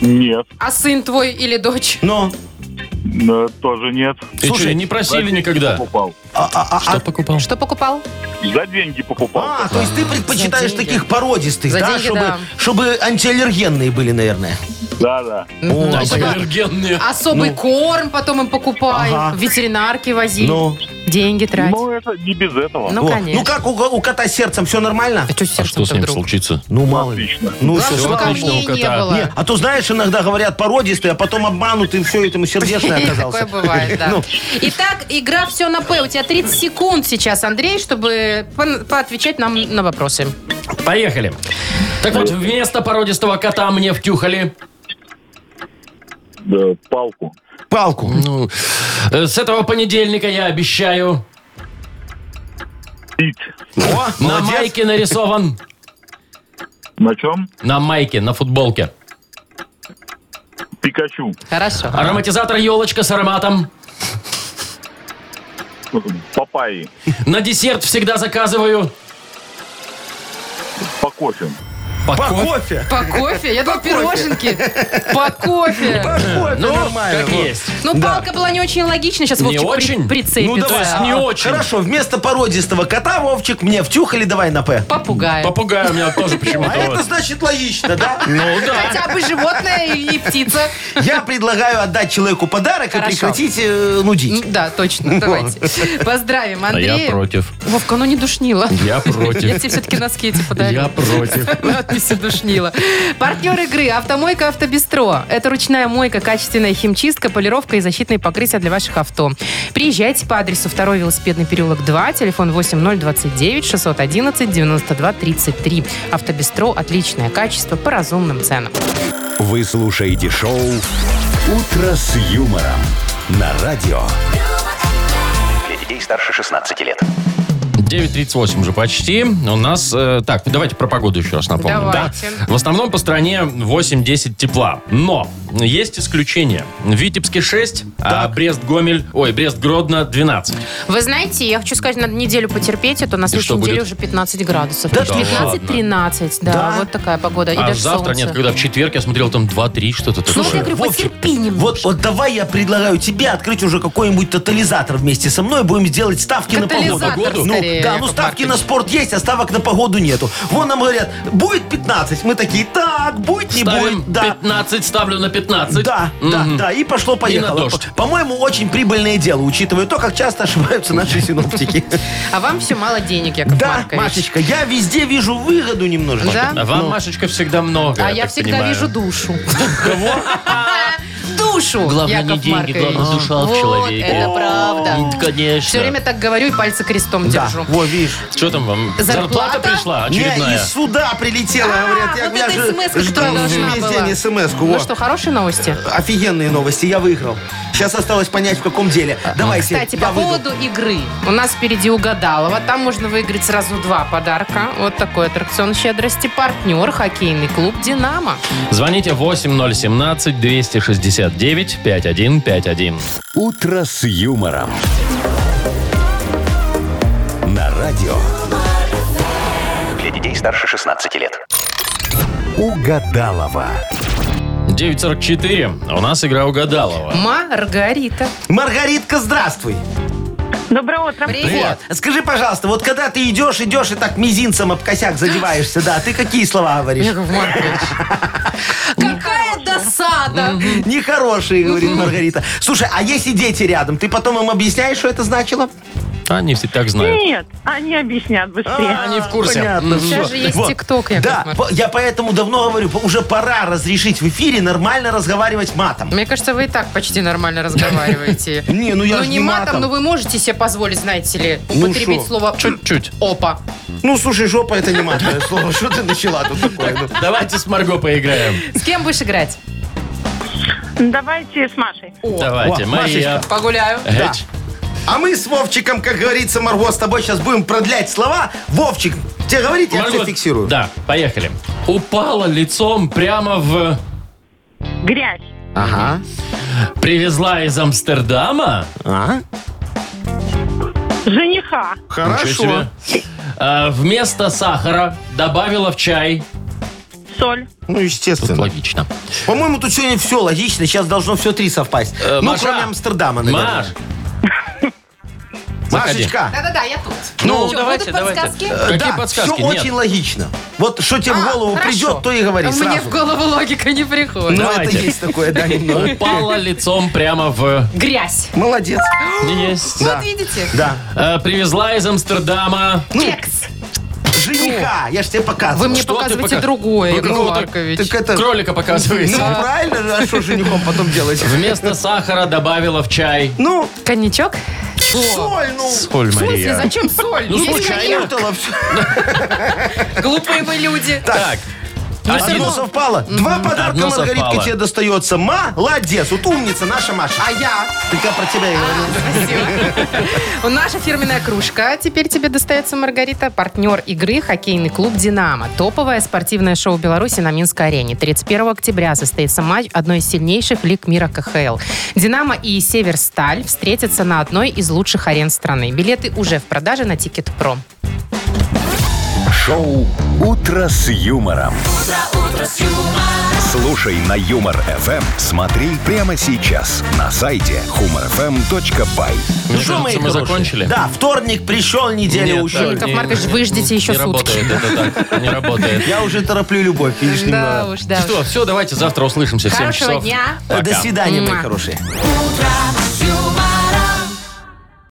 Нет, А сын твой или дочь? Но. э, тоже нет. И Слушай, что, не просили никогда? Покупал. А, а- а- Что а- покупал? Что покупал? За деньги покупал. а, то есть ты предпочитаешь За деньги. таких породистых, За да? деньги, чтобы, да. чтобы антиаллергенные были, наверное. Да, да. О, Да, понятно. аллергенные. Особый корм потом им покупай. Ага. В ветеринарке вози. Ну. Деньги трать. Ну, это не без этого. Ну, О, конечно. ну как у, у кота с сердцем все нормально? А что с А что с ним вдруг? случится? Ну, мало ли. Отлично. Ну, Главное, всё, чтобы отлично у камней не кота. было. Не, а то знаешь, иногда говорят породистый, а потом обманут, и все, этому оказался. Такое бывает, да. Ну. Итак, игра «Все на П». У тебя 30 секунд сейчас, Андрей, чтобы поотвечать нам на вопросы. Поехали. Так вот, вместо породистого кота мне втюхали... Да, палку. Палку. Ну, э, с этого понедельника я обещаю... Пить. О, На молодец. майке нарисован... На чем? На майке, на футболке. Пикачу. Хорошо. Ароматизатор елочка с ароматом. Папайи. На десерт всегда заказываю. По кофе. По По кофе. кофе. По кофе? Я думаю, пироженки. По кофе. По кофе, Ну, нормально. как вот. есть. Ну, палка была не очень логична. Сейчас Не Вовчик при- очень? прицепится. Ну, давай, есть не а, очень. Хорошо, вместо породистого кота, Вовчик, мне втюхали, давай на П. Попугай. Попугай у меня тоже А почему-то. это вот. значит логично, да? Ну да. Хотя бы животное и птица. Я предлагаю отдать человеку подарок и Хорошо. прекратить э, нудить. Да, точно. Давайте. Поздравим Андрея. я против. Вовка, ну не душнила. Я против. Я тебе все-таки носки эти подарю. Я против. Надписью душнила. Партнер игры «Автомойка Автобестро». Это ручная мойка, качественная химчистка, полировка и защитные покрытия для ваших авто. Приезжайте по адресу 2 велосипедный переулок 2, телефон 8029 611 92 33. Автобестро – отличное качество по разумным ценам. Вы слушаете шоу «Утро с юмором» на радио. Для детей старше 16 лет. 9.38 уже почти. У нас... э, так, давайте про погоду еще раз напомним. Давайте. Да. В основном по стране 8-10 тепла. Но есть исключения. В Витебске 6, а Брест-Гомель... Ой, Брест-Гродно 12. Вы знаете, я хочу сказать, надо неделю потерпеть, а то на следующей неделе будет? уже 15 градусов. Да ладно. 15-13, да, Да. вот такая погода. И а даже завтра солнце. нет, когда в четверг я смотрел, там 2-3 что-то Ну, вот я такое. говорю, Вовчик, потерпи немножко. Вот, вот давай я предлагаю тебе открыть уже какой-нибудь тотализатор вместе со мной. Будем делать ставки на погоду. Катализатор, Ну, да, ну Яков ставки Маркович. на спорт есть, а ставок на погоду нету. Вон нам говорят, будет 15. Мы такие, так, будет, не Ставим будет. Да. 15, ставлю на 15. Да, да, Мгм. да, и пошло-поехало. И на дождь. По- По-моему, очень прибыльное дело, учитывая то, как часто ошибаются наши синоптики. А вам все мало денег, Яков Да, Маркович. Машечка, я везде вижу выгоду немножечко. Да? А вам, Машечка, всегда много. А я так всегда понимаю. вижу душу. Душу, Главное Яков не деньги, Маркович. главное душа в Вот, человеке. это правда. М, Конечно. Все время так говорю и пальцы крестом Да, держу. во, видишь. Что там вам? Зарплата? пришла Не, очередная? из суда прилетела, говорят. Я, вот я же смс-ка, ждал должна весь была. день смс-ку. Ну во. что, хорошие новости? Офигенные новости, я выиграл. Сейчас осталось понять, в каком деле. Давайте, Кстати, я по выиграл. поводу игры. У нас впереди угадалова. Там можно выиграть сразу два подарка. Вот такой аттракцион щедрости. Партнер хоккейный клуб «Динамо». Звоните 8017-269-5151. «Утро с юмором». На радио Для детей старше 16 лет. «Угадалова». 944. У нас игра угадалова. Маргарита. Маргаритка, здравствуй. Доброе утро. Привет. Скажи, пожалуйста, вот когда ты идешь, идешь и так мизинцем об косяк задеваешься, да, ты какие слова говоришь? Яков Маркович. Какая досада. Нехорошие, говорит Маргарита. Слушай, а если дети рядом, ты потом им объясняешь, что это значило? Они все так знают. Нет, они объяснят быстрее. Они в курсе. Понятно. Сейчас же есть Вот. ТикТок, Яков Да, по- я поэтому давно говорю, уже пора разрешить в эфире нормально разговаривать матом. Мне кажется, вы и так почти нормально разговариваете. Не, ну я Ну не не матом, но вы можете себе позволить, знаете ли, Ну употребить слово Чуть-чуть. «опа». Ну, слушай, жопа это не матное слово. Что ты начала тут такое? Давайте с Марго поиграем. С кем будешь играть? Давайте с Машей. Давайте, О, Мария. Погуляю. Эч. А мы с Вовчиком, как говорится, Марго, с тобой сейчас будем продлять слова. Вовчик, тебе говорить, я Марго, все фиксирую. Да, поехали. Упала лицом прямо в... Грязь. Ага. Привезла из Амстердама. А? Жениха. Хорошо. себе. А, вместо сахара добавила в чай. Соль. Ну, естественно. Логично. По-моему, тут сегодня все логично. Сейчас должно все три совпасть. Э, ну, Маша. кроме Амстердама, наверное. Маш. Заходи. Машечка, Да-да-да, я тут. Ну, Чё, давайте, будут давайте. подсказки? э, Какие да, подсказки? все Нет. очень логично. Вот что тебе в А, голову хорошо. придет, то и говори А Мне сразу. в голову логика не приходит. Ну, Давайте. это есть такое, да, немного. Упала лицом прямо в... Грязь. Молодец. Есть. Вот видите? Да. А, привезла из Амстердама. Кекс. Жениха, я ж тебе показывал. Вы мне Что ты показываете пока- другое, Ну, Яков какого-то- Маркович. Так это... Кролика Ну, показываете. правильно, а что женихом потом делать? Вместо сахара добавила в чай. Ну, Коньячок? соль, ну. Соль, В смысле, зачем соль? Ну, Есть коньяк. Всё. Глупые мы люди. Так. Ну, Один. Одно совпало. Два подарка, Одно Маргаритка, совпало. тебе достается. Молодец. Вот умница наша Маша. А я? Ты как про тебя и говорил. Спасибо. Наша фирменная кружка. Теперь тебе достается, Маргарита. Партнер игры хоккейный клуб «Динамо». Топовое спортивное шоу Беларуси на Минской арене. 31 октября состоится матч одной из сильнейших лиг мира КХЛ. «Динамо» и «Северсталь» встретятся на одной из лучших арен страны. Билеты уже в продаже на Ticketpro. Шоу «Утро с юмором». Слушай на Юмор ФМ. Смотри прямо сейчас на сайте humorfm.by. Мне Что, мы хорошие? закончили. Да, вторник пришел, неделя Нет, ушел. Яков Маркович, вы ждите еще не сутки. работает это так. Не работает. Я уже тороплю любовь, видишь, Да немного. уж, да. Что, все, давайте завтра услышимся в 7 Хорошего часов. дня. До свидания, мои Муа. хорошие. Утро с юмором.